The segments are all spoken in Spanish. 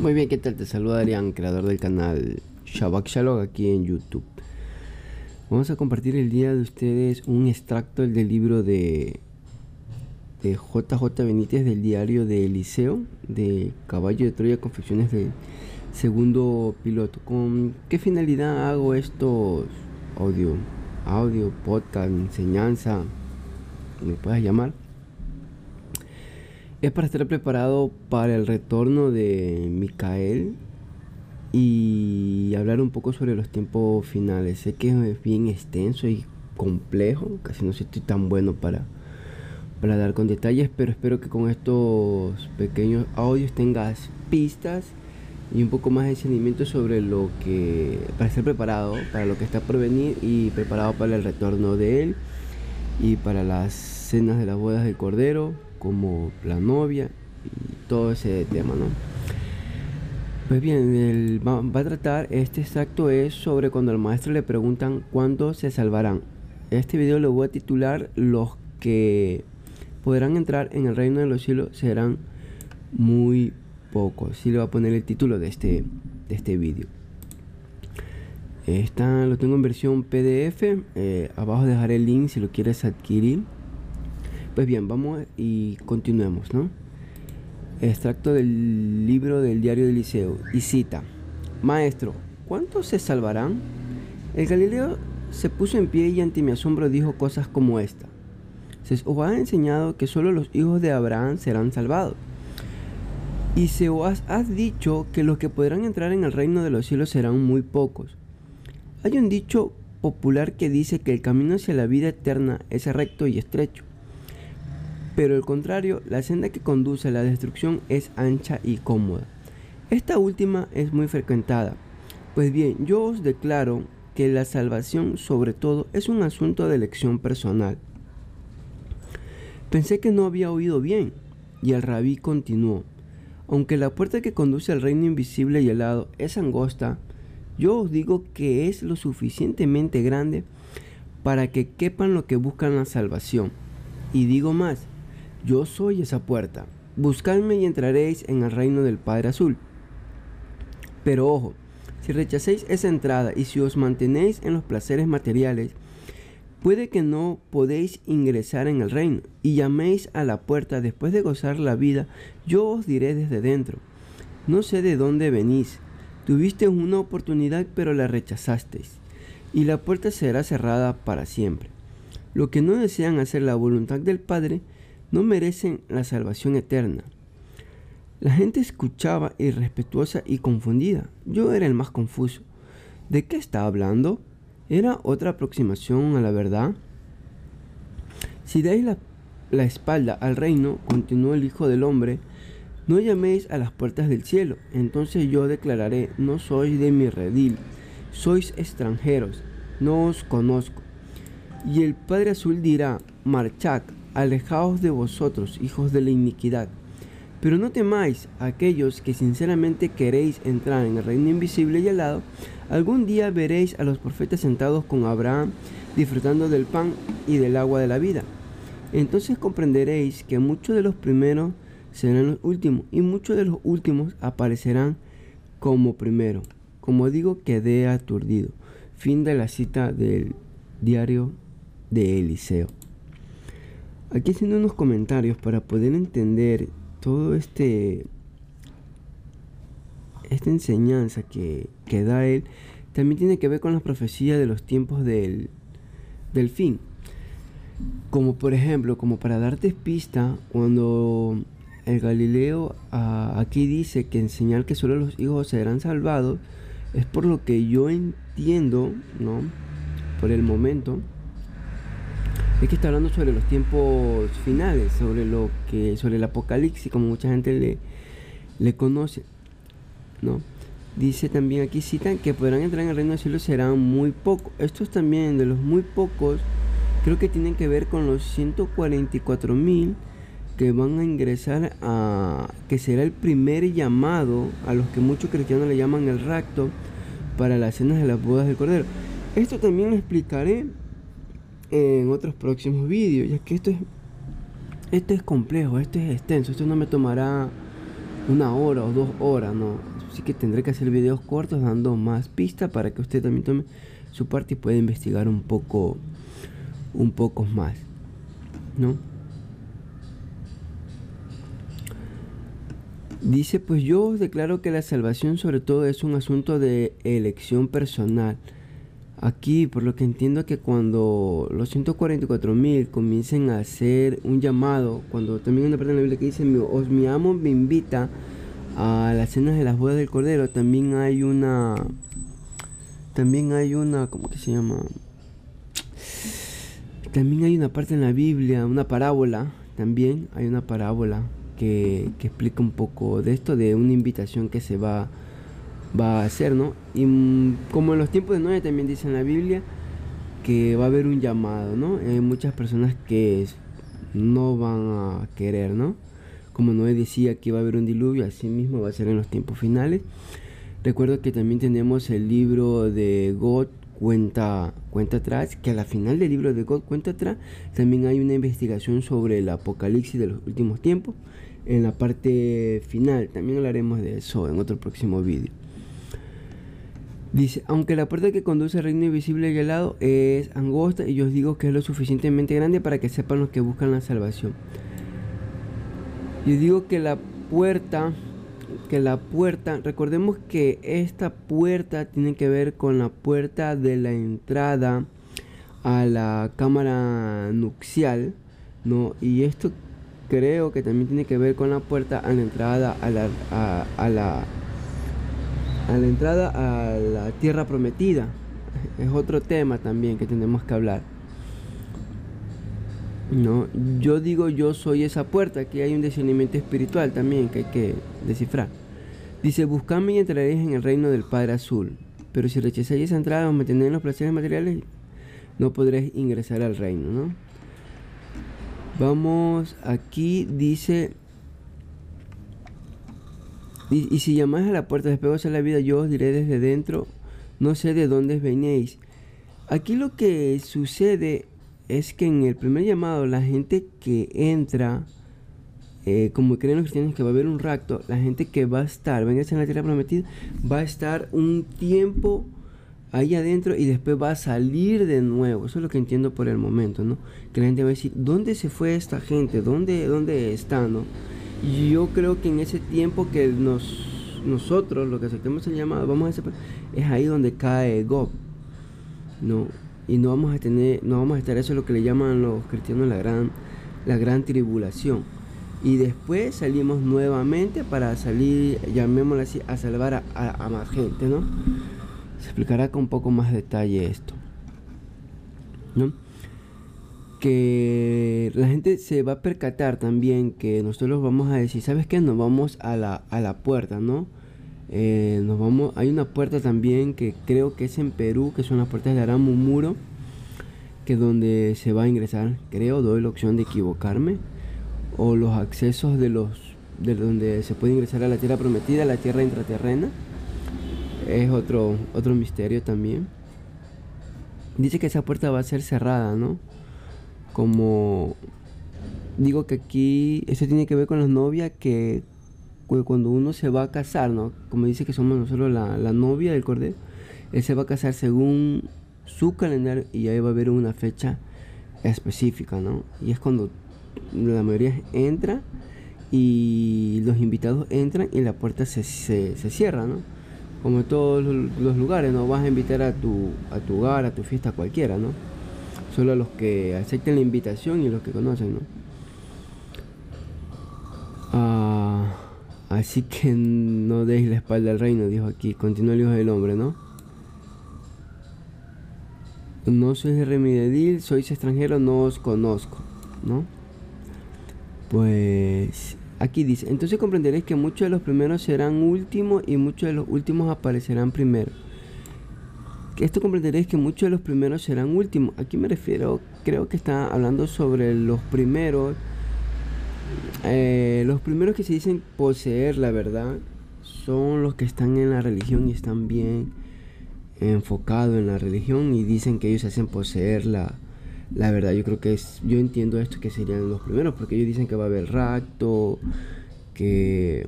Muy bien, ¿qué tal? Te saluda Adrián, creador del canal Shabak Shalom aquí en YouTube. Vamos a compartir el día de ustedes un extracto del libro de, de JJ Benítez del diario de Eliseo, de Caballo de Troya, Confecciones del segundo piloto. ¿Con qué finalidad hago estos audio, audio, podcast, enseñanza, me puedas llamar? Es para estar preparado para el retorno de Micael y hablar un poco sobre los tiempos finales. Sé que es bien extenso y complejo, casi no estoy tan bueno para, para dar con detalles, pero espero que con estos pequeños audios tengas pistas y un poco más de discernimiento sobre lo que, para estar preparado para lo que está por venir y preparado para el retorno de él y para las cenas de las bodas del Cordero como la novia y todo ese tema, ¿no? Pues bien, el, va, a tratar, este extracto es sobre cuando al maestro le preguntan cuándo se salvarán. Este video lo voy a titular Los que podrán entrar en el reino de los cielos serán muy pocos. Sí le voy a poner el título de este, de este video. Esta lo tengo en versión PDF. Eh, abajo dejaré el link si lo quieres adquirir. Pues bien, vamos y continuemos, ¿no? Extracto del libro del diario del liceo y cita, Maestro, ¿cuántos se salvarán? El Galileo se puso en pie y ante mi asombro dijo cosas como esta. Se os ha enseñado que solo los hijos de Abraham serán salvados. Y se os ha dicho que los que podrán entrar en el reino de los cielos serán muy pocos. Hay un dicho popular que dice que el camino hacia la vida eterna es recto y estrecho pero al contrario, la senda que conduce a la destrucción es ancha y cómoda. Esta última es muy frecuentada. Pues bien, yo os declaro que la salvación sobre todo es un asunto de elección personal. Pensé que no había oído bien, y el rabí continuó. Aunque la puerta que conduce al reino invisible y helado es angosta, yo os digo que es lo suficientemente grande para que quepan lo que buscan la salvación. Y digo más, yo soy esa puerta. Buscadme y entraréis en el reino del Padre Azul. Pero ojo, si rechacéis esa entrada y si os mantenéis en los placeres materiales, puede que no podéis ingresar en el reino y llaméis a la puerta después de gozar la vida, yo os diré desde dentro. No sé de dónde venís. Tuviste una oportunidad pero la rechazasteis y la puerta será cerrada para siempre. Lo que no desean hacer la voluntad del Padre, no merecen la salvación eterna. La gente escuchaba irrespetuosa y confundida. Yo era el más confuso. ¿De qué está hablando? ¿Era otra aproximación a la verdad? Si dais la, la espalda al reino, continuó el Hijo del Hombre, no llaméis a las puertas del cielo. Entonces yo declararé, no sois de mi redil, sois extranjeros, no os conozco. Y el Padre Azul dirá, marchad, Alejaos de vosotros, hijos de la iniquidad. Pero no temáis aquellos que sinceramente queréis entrar en el reino invisible y helado. Algún día veréis a los profetas sentados con Abraham, disfrutando del pan y del agua de la vida. Entonces comprenderéis que muchos de los primeros serán los últimos y muchos de los últimos aparecerán como primero. Como digo, quedé aturdido. Fin de la cita del diario de Eliseo. Aquí haciendo unos comentarios para poder entender todo este esta enseñanza que, que da él también tiene que ver con las profecías de los tiempos del, del fin. Como por ejemplo, como para darte pista, cuando el Galileo ah, aquí dice que enseñar que solo los hijos serán salvados, es por lo que yo entiendo, ¿no? Por el momento, es que está hablando sobre los tiempos finales, sobre lo que, sobre el apocalipsis, como mucha gente le, le conoce, ¿no? Dice también aquí citan que podrán entrar en el reino del cielo serán muy pocos. Estos también de los muy pocos creo que tienen que ver con los 144 mil que van a ingresar a que será el primer llamado a los que muchos cristianos le llaman el rapto para las cenas de las bodas del cordero. Esto también lo explicaré en otros próximos vídeos, ya que esto es, esto es complejo, esto es extenso, esto no me tomará una hora o dos horas, ¿no? Así que tendré que hacer videos cortos dando más pistas para que usted también tome su parte y pueda investigar un poco, un poco más, ¿no? Dice, pues yo declaro que la salvación sobre todo es un asunto de elección personal. Aquí, por lo que entiendo que cuando los 144 mil comiencen a hacer un llamado, cuando también una parte en la Biblia que dice, os mi amo me invita a las cenas de las bodas del Cordero, también hay una, también hay una, ¿cómo que se llama? También hay una parte en la Biblia, una parábola, también hay una parábola que, explica un poco de esto, de una invitación que se va, va a hacer, ¿no? Y mm, como en los tiempos de Noé también dice en la Biblia que va a haber un llamado, ¿no? Hay muchas personas que no van a querer, ¿no? Como Noé decía que iba a haber un diluvio, así mismo va a ser en los tiempos finales. Recuerdo que también tenemos el libro de God cuenta, cuenta atrás, que a la final del libro de God cuenta atrás, también hay una investigación sobre el apocalipsis de los últimos tiempos en la parte final. También hablaremos de eso en otro próximo vídeo. Dice, aunque la puerta que conduce al reino invisible y al lado es angosta y yo os digo que es lo suficientemente grande para que sepan los que buscan la salvación. Yo digo que la puerta, que la puerta, recordemos que esta puerta tiene que ver con la puerta de la entrada a la cámara nupcial, ¿no? Y esto creo que también tiene que ver con la puerta a la entrada a la, a, la a la entrada a la tierra prometida. Es otro tema también que tenemos que hablar. No, yo digo yo soy esa puerta, aquí hay un discernimiento espiritual también que hay que descifrar. Dice, buscadme y entraréis en el reino del Padre Azul. Pero si rechazáis esa entrada o mantenéis en los placeres materiales, no podréis ingresar al reino, ¿no? Vamos, aquí dice... Y, si llamáis a la puerta, despegaos a la vida, yo os diré desde dentro, no sé de dónde venéis. Aquí lo que sucede es que en el primer llamado, la gente que entra, eh, como creen los cristianos que va a haber un rapto, la gente que va a estar, venga en la tierra prometida, va a estar un tiempo ahí adentro y después va a salir de nuevo. Eso es lo que entiendo por el momento, ¿no? Que la gente va a decir, ¿dónde se fue esta gente? ¿Dónde, dónde está, no? Yo creo que en ese tiempo que nos, nosotros, lo que aceptemos el llamado, vamos a es ahí donde cae Gob, ¿no? Y no vamos a tener, no vamos a estar, eso es lo que le llaman los cristianos la gran, la gran tribulación. Y después salimos nuevamente para salir, llamémoslo así, a salvar a más gente, ¿no? se explicará con un poco más detalle esto. ¿no? Que la gente se va a percatar también que nosotros vamos a decir, ¿sabes qué? Nos vamos a la, a la puerta, ¿no? Eh, nos vamos, hay una puerta también que creo que es en Perú, que son las puertas de Aramumuro, que es donde se va a ingresar, creo, doy la opción de equivocarme, o los accesos de los, de donde se puede ingresar a la tierra prometida, a la tierra intraterrena es otro, otro misterio también. Dice que esa puerta va a ser cerrada, ¿no? Como digo que aquí eso tiene que ver con las novias que cuando uno se va a casar, ¿no? Como dice que somos nosotros la, la novia del cordero, él se va a casar según su calendario y ahí va a haber una fecha específica, ¿no? Y es cuando la mayoría entra y los invitados entran y la puerta se, se, cierra, ¿no? como en todos los lugares, no vas a invitar a tu, a tu hogar, a tu fiesta cualquiera, ¿no? Solo los que acepten la invitación y los que conocen, ¿no? Ah, así que no deis la espalda al reino, dijo aquí. Continúa el Hijo del Hombre, ¿no? No sois de Remedil, sois extranjero, no os conozco, ¿no? Pues Aquí dice, entonces comprenderéis que muchos de los primeros serán últimos y muchos de los últimos aparecerán primero. Esto comprenderéis que muchos de los primeros serán últimos. Aquí me refiero, creo que está hablando sobre los primeros. Eh, los primeros que se dicen poseer la verdad son los que están en la religión y están bien enfocados en la religión y dicen que ellos hacen poseer la, verdad yo creo que es yo entiendo esto que serían los primeros porque ellos dicen que va a haber rapto que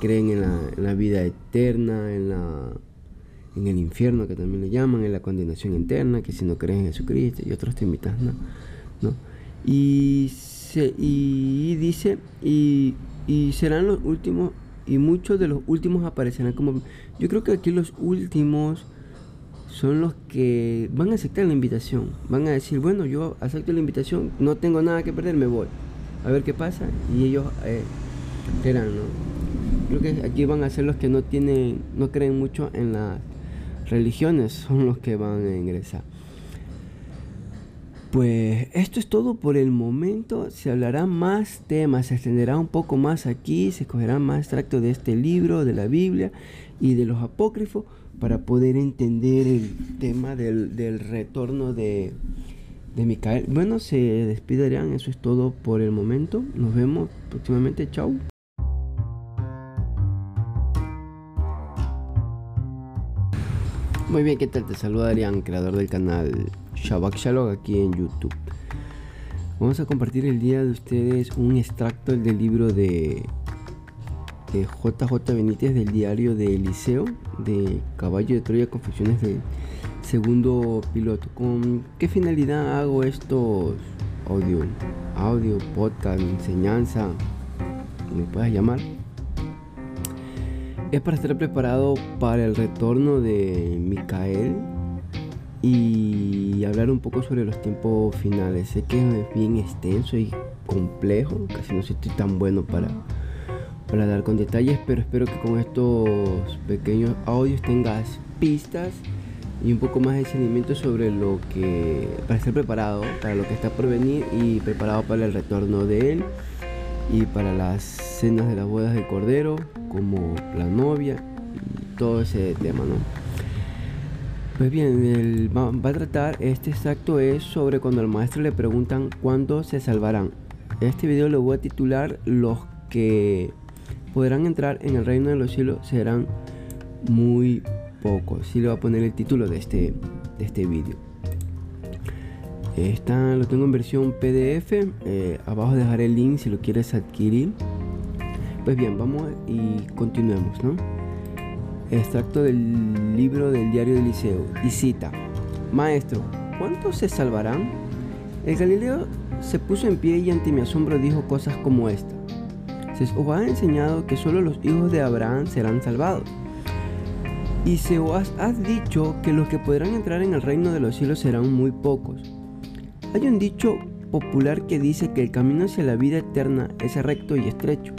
creen en la, vida eterna, en, la, en el infierno, que también le llaman, en la condenación eterna, que si no creen en Jesucristo y otros temitas, ¿no? ¿no? Y, se, y dice, y, y serán los últimos, y muchos de los últimos aparecerán como... Yo creo que aquí los últimos son los que van a aceptar la invitación, van a decir, bueno, yo acepto la invitación, no tengo nada que perder, me voy, a ver qué pasa, y ellos eh, ¿no? creo que aquí van a ser los que no tienen, no creen mucho en las religiones, son los que van a ingresar. Pues esto es todo por el momento. Se hablará más temas, se extenderá un poco más aquí, se cogerá más extracto de este libro, de la Biblia y de los apócrifos para poder entender el tema del, retorno de, de Micael. Bueno, se despidirán, eso es todo por el momento. Nos vemos próximamente, chao. Muy bien, ¿qué tal? Te saluda Adrián, creador del canal Shabak Shalom aquí en YouTube. Vamos a compartir el día de ustedes un extracto del libro de, JJ Benítez del diario de Eliseo de Caballo de Troya Confecciones del segundo piloto. ¿Con qué finalidad hago estos audio, audio, podcast, enseñanza? Me puedes llamar es para estar preparado para el retorno de Micael y hablar un poco sobre los tiempos finales. Sé que es bien extenso y complejo, casi no estoy tan bueno para, para dar con detalles, pero espero que con estos pequeños audios tengas pistas y un poco más de discernimiento sobre lo que para estar preparado para lo que está por venir y preparado para el retorno de él y para las cenas de las bodas del cordero, como la novia todo ese tema, ¿no? Pues bien, va, a tratar, este exacto es sobre cuando al maestro le preguntan cuándo se salvarán. Este video lo voy a titular Los que podrán entrar en el reino de los cielos serán muy pocos. Sí le voy a poner el título de este, de este video. Esta lo tengo en versión PDF. Eh, abajo dejaré el link si lo quieres adquirir. Pues bien, vamos y continuemos, ¿no? Extracto del libro del diario de Liceo. Y cita: Maestro, ¿cuántos se salvarán? El Galileo se puso en pie y ante mi asombro dijo cosas como esta. Se os ha enseñado que solo los hijos de Abraham serán salvados. Y se os ha dicho que los que podrán entrar en el reino de los cielos serán muy pocos. Hay un dicho popular que dice que el camino hacia la vida eterna es recto y estrecho.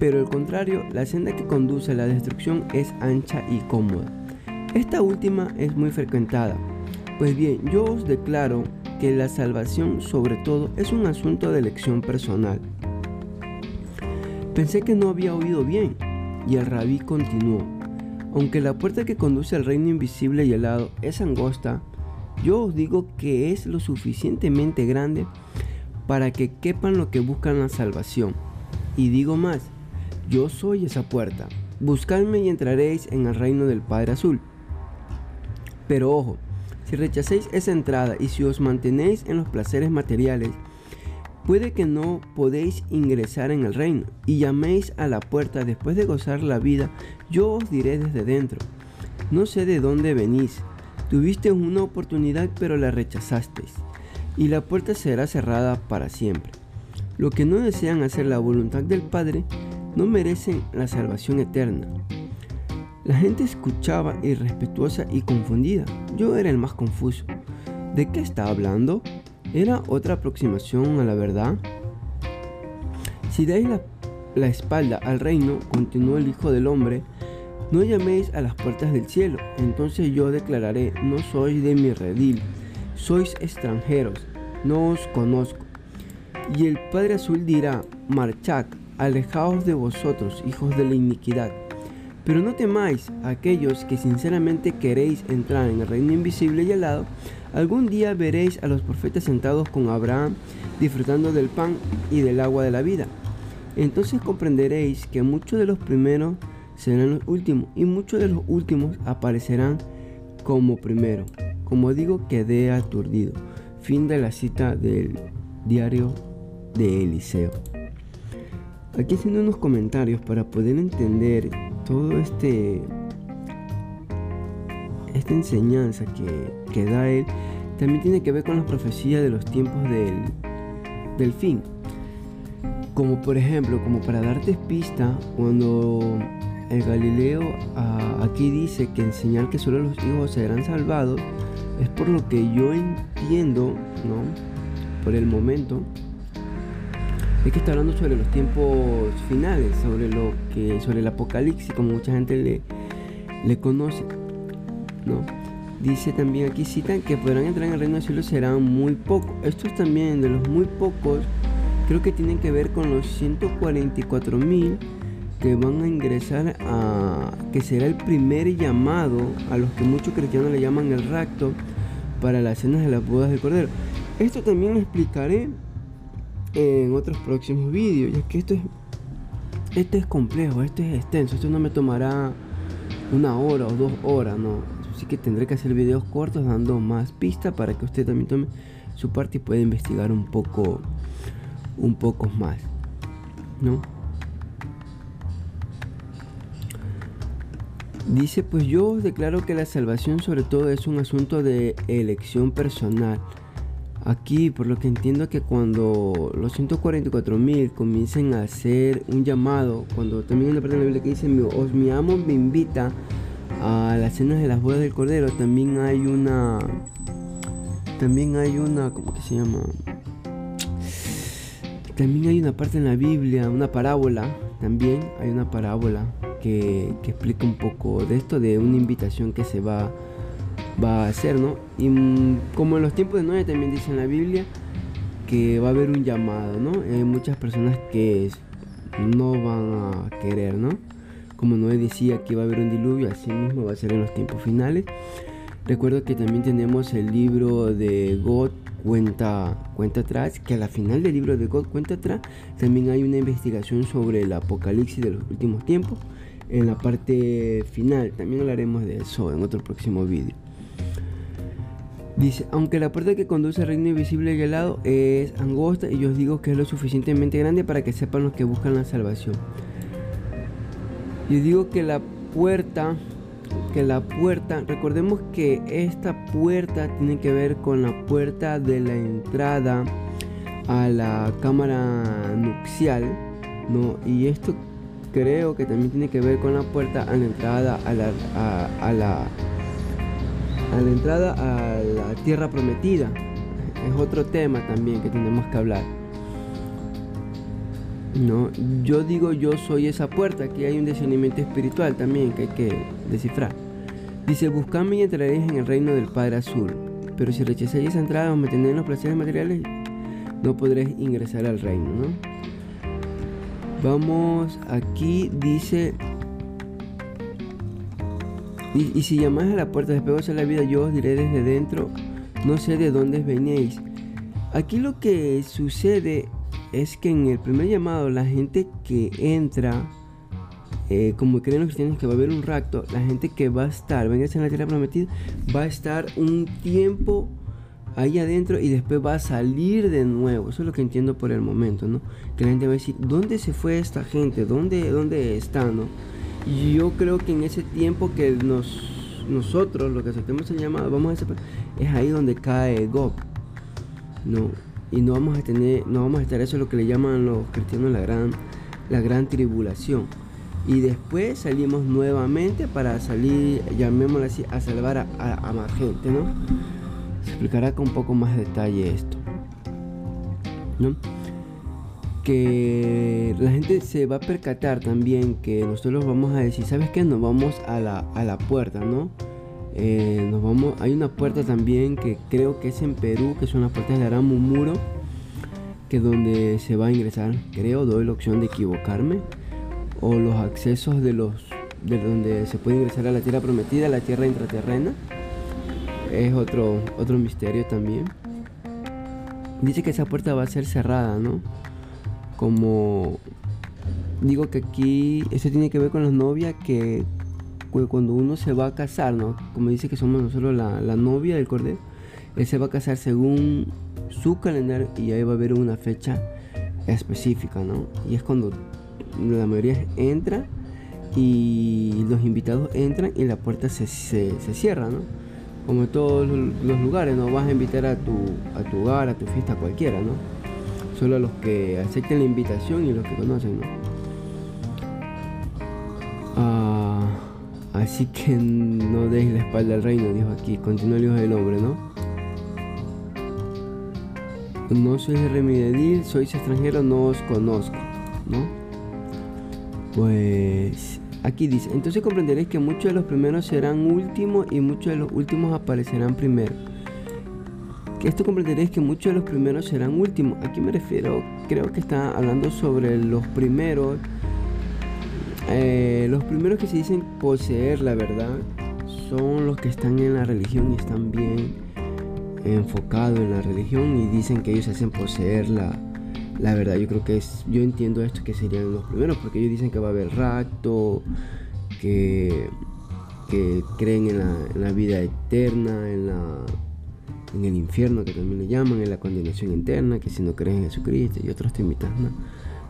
Pero al contrario, la senda que conduce a la destrucción es ancha y cómoda. Esta última es muy frecuentada. Pues bien, yo os declaro que la salvación sobre todo es un asunto de elección personal. Pensé que no había oído bien, y el rabí continuó. Aunque la puerta que conduce al reino invisible y helado es angosta, yo os digo que es lo suficientemente grande para que quepan lo que buscan la salvación. Y digo más, yo soy esa puerta. Buscadme y entraréis en el reino del Padre Azul. Pero ojo, si rechacéis esa entrada y si os mantenéis en los placeres materiales, puede que no podéis ingresar en el reino y llaméis a la puerta después de gozar la vida, yo os diré desde dentro. No sé de dónde venís, Tuviste una oportunidad pero la rechazasteis, y la puerta será cerrada para siempre. Los que no desean hacer la voluntad del Padre no merecen la salvación eterna. La gente escuchaba irrespetuosa y confundida. Yo era el más confuso. ¿De qué estaba hablando? ¿Era otra aproximación a la verdad? Si dais la, espalda al reino, continuó el Hijo del Hombre, no llaméis a las puertas del cielo, entonces yo declararé, no sois de mi redil, sois extranjeros, no os conozco. Y el Padre Azul dirá, marchad, alejaos de vosotros, hijos de la iniquidad. Pero no temáis aquellos que sinceramente queréis entrar en el reino invisible y alado, algún día veréis a los profetas sentados con Abraham, disfrutando del pan y del agua de la vida. Entonces comprenderéis que muchos de los primeros serán los últimos y muchos de los últimos aparecerán como primero. Como digo, quedé aturdido. Fin de la cita del diario de Eliseo. Aquí haciendo unos comentarios para poder entender todo este esta enseñanza que, que da él también tiene que ver con las profecías de los tiempos del, del fin. Como por ejemplo, como para darte pista, cuando el Galileo ah, aquí dice que en señal que solo los hijos serán salvados, es por lo que yo entiendo, ¿no? Por el momento, es que está hablando sobre los tiempos finales, sobre lo que, sobre el apocalipsis, como mucha gente le, le conoce, ¿no? Dice también aquí citan que podrán entrar en el reino de cielo serán muy pocos. Estos también de los muy pocos creo que tienen que ver con los 144 mil que van a ingresar a que será el primer llamado a los que muchos cristianos le llaman el rapto para las cenas de las bodas del cordero. Esto también lo explicaré en otros próximos vídeos, ya que esto es esto es complejo, esto es extenso, esto no me tomará una hora o dos horas, no Así que tendré que hacer videos cortos dando más pistas para que usted también tome su parte y pueda investigar un poco, un poco más, ¿no? Dice, pues yo declaro que la salvación sobre todo es un asunto de elección personal. Aquí, por lo que entiendo que cuando los 144 mil comiencen a hacer un llamado, cuando también una parte de la Biblia que dice, os mi amo me invita a las cenas de las bodas del cordero también hay una también hay una cómo que se llama también hay una parte en la Biblia una parábola también hay una parábola que, explica un poco de esto de una invitación que se va va a hacer no y mm, como en los tiempos de Noé también dice en la Biblia que va a haber un llamado no hay muchas personas que no van a querer no como Noé decía que iba a haber un diluvio, así mismo va a ser en los tiempos finales. Recuerdo que también tenemos el libro de God cuenta, cuenta atrás, que a la final del libro de God cuenta atrás también hay una investigación sobre el apocalipsis de los últimos tiempos. En la parte final también hablaremos de eso en otro próximo vídeo. Dice, aunque la puerta que conduce al reino invisible y helado es angosta y yo os digo que es lo suficientemente grande para que sepan los que buscan la salvación. Yo digo que la puerta, que la puerta, recordemos que esta puerta tiene que ver con la puerta de la entrada a la cámara nupcial, ¿no? Y esto creo que también tiene que ver con la puerta a la entrada a la, a, la a la entrada a la tierra prometida. Es otro tema también que tenemos que hablar. No, yo digo yo soy esa puerta, aquí hay un discernimiento espiritual también que hay que descifrar. Dice, buscadme y entraréis en el reino del Padre Azul. Pero si rechazáis esa entrada o me tenéis en los placeres materiales, no podréis ingresar al reino, ¿no? Vamos, aquí dice, y, si llamáis a la puerta, después de la vida, yo os diré desde dentro, no sé de dónde veníais. Aquí lo que sucede es que en el primer llamado la gente que entra, eh, como creen los cristianos que va a haber un rapto, la gente que va a estar, venga en la tierra prometida, va a estar un tiempo ahí adentro y después va a salir de nuevo. Eso es lo que entiendo por el momento, ¿no? Que la gente va a decir, ¿dónde se fue esta gente? ¿Dónde, dónde está, no? Yo creo que en ese tiempo que nos, nosotros, lo que aceptemos el llamado, vamos a es ahí donde cae Gog, ¿no? y no vamos a tener, no vamos a estar eso es lo que le llaman los cristianos la gran, la gran tribulación. Y después salimos nuevamente para salir, llamémoslo así, a salvar a, más gente, ¿no? Se explicará con un poco más detalle esto. ¿No? Que la gente se va a percatar también que nosotros vamos a decir, ¿sabes qué? Nos vamos a la, a la puerta, ¿no? Eh, nos vamos, hay una puerta también que creo que es en Perú, que son las puertas de Aramumuro, que es donde se va a ingresar, creo, doy la opción de equivocarme, o los accesos de los de donde se puede ingresar a la tierra prometida, la tierra intraterrena. Es otro, otro misterio también. Dice que esa puerta va a ser cerrada, ¿no? Como digo que aquí eso tiene que ver con las novias que cuando uno se va a casar, ¿no? Como dice que somos nosotros la, novia del cordero, él se va a casar según su calendario y ahí va a haber una fecha específica, ¿no? Y es cuando la mayoría entra y los invitados entran y la puerta se, se, cierra, ¿no? Como en todos los lugares, no vas a invitar a tu, a tu hogar, a tu fiesta cualquiera, ¿no? Solo a los que acepten la invitación y los que conocen, ¿no? Ah, así que no deis la espalda al reino, dijo aquí, continúa el Hijo del Hombre, ¿no? No sois de Remedil, sois extranjero, no os conozco, ¿no? Pues aquí dice, entonces comprenderéis que muchos de los primeros serán últimos y muchos de los últimos aparecerán primero. Que esto comprenderéis que muchos de los primeros serán últimos. Aquí me refiero, creo que está hablando sobre los primeros. Eh, los primeros que se dicen poseer la verdad son los que están en la religión y están bien enfocado en la religión y dicen que ellos hacen poseer la, verdad. Yo creo que es, yo entiendo esto que serían los primeros, porque ellos dicen que va a haber rapto, que, que creen en la, en la vida eterna, en la en el infierno que también le llaman, en la condenación eterna, que si no creen en Jesucristo y otros temitas, ¿no?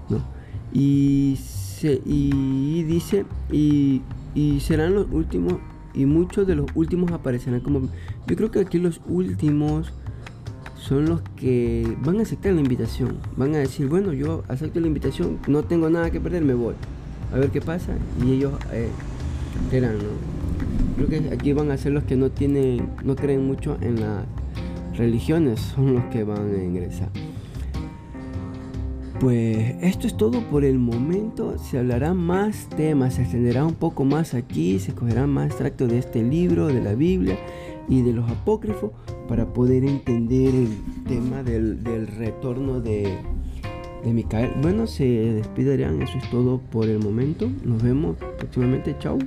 ¿no? Y, se, y dice, y, y serán los últimos y muchos de los últimos aparecerán como... Yo creo que aquí los últimos son los que van a aceptar la invitación. Van a decir, bueno, yo acepto la invitación, no tengo nada que perder, me voy. A ver qué pasa. Y ellos eh, ¿no? Creo que aquí van a ser los que no tienen, no creen mucho en las religiones, son los que van a ingresar. Pues esto es todo por el momento. Se hablará más temas, se extenderá un poco más aquí, se cogerá más extracto de este libro, de la Biblia y de los apócrifos para poder entender el tema del, retorno de, de Micael. Bueno, se despidirán, eso es todo por el momento. Nos vemos próximamente. Chao.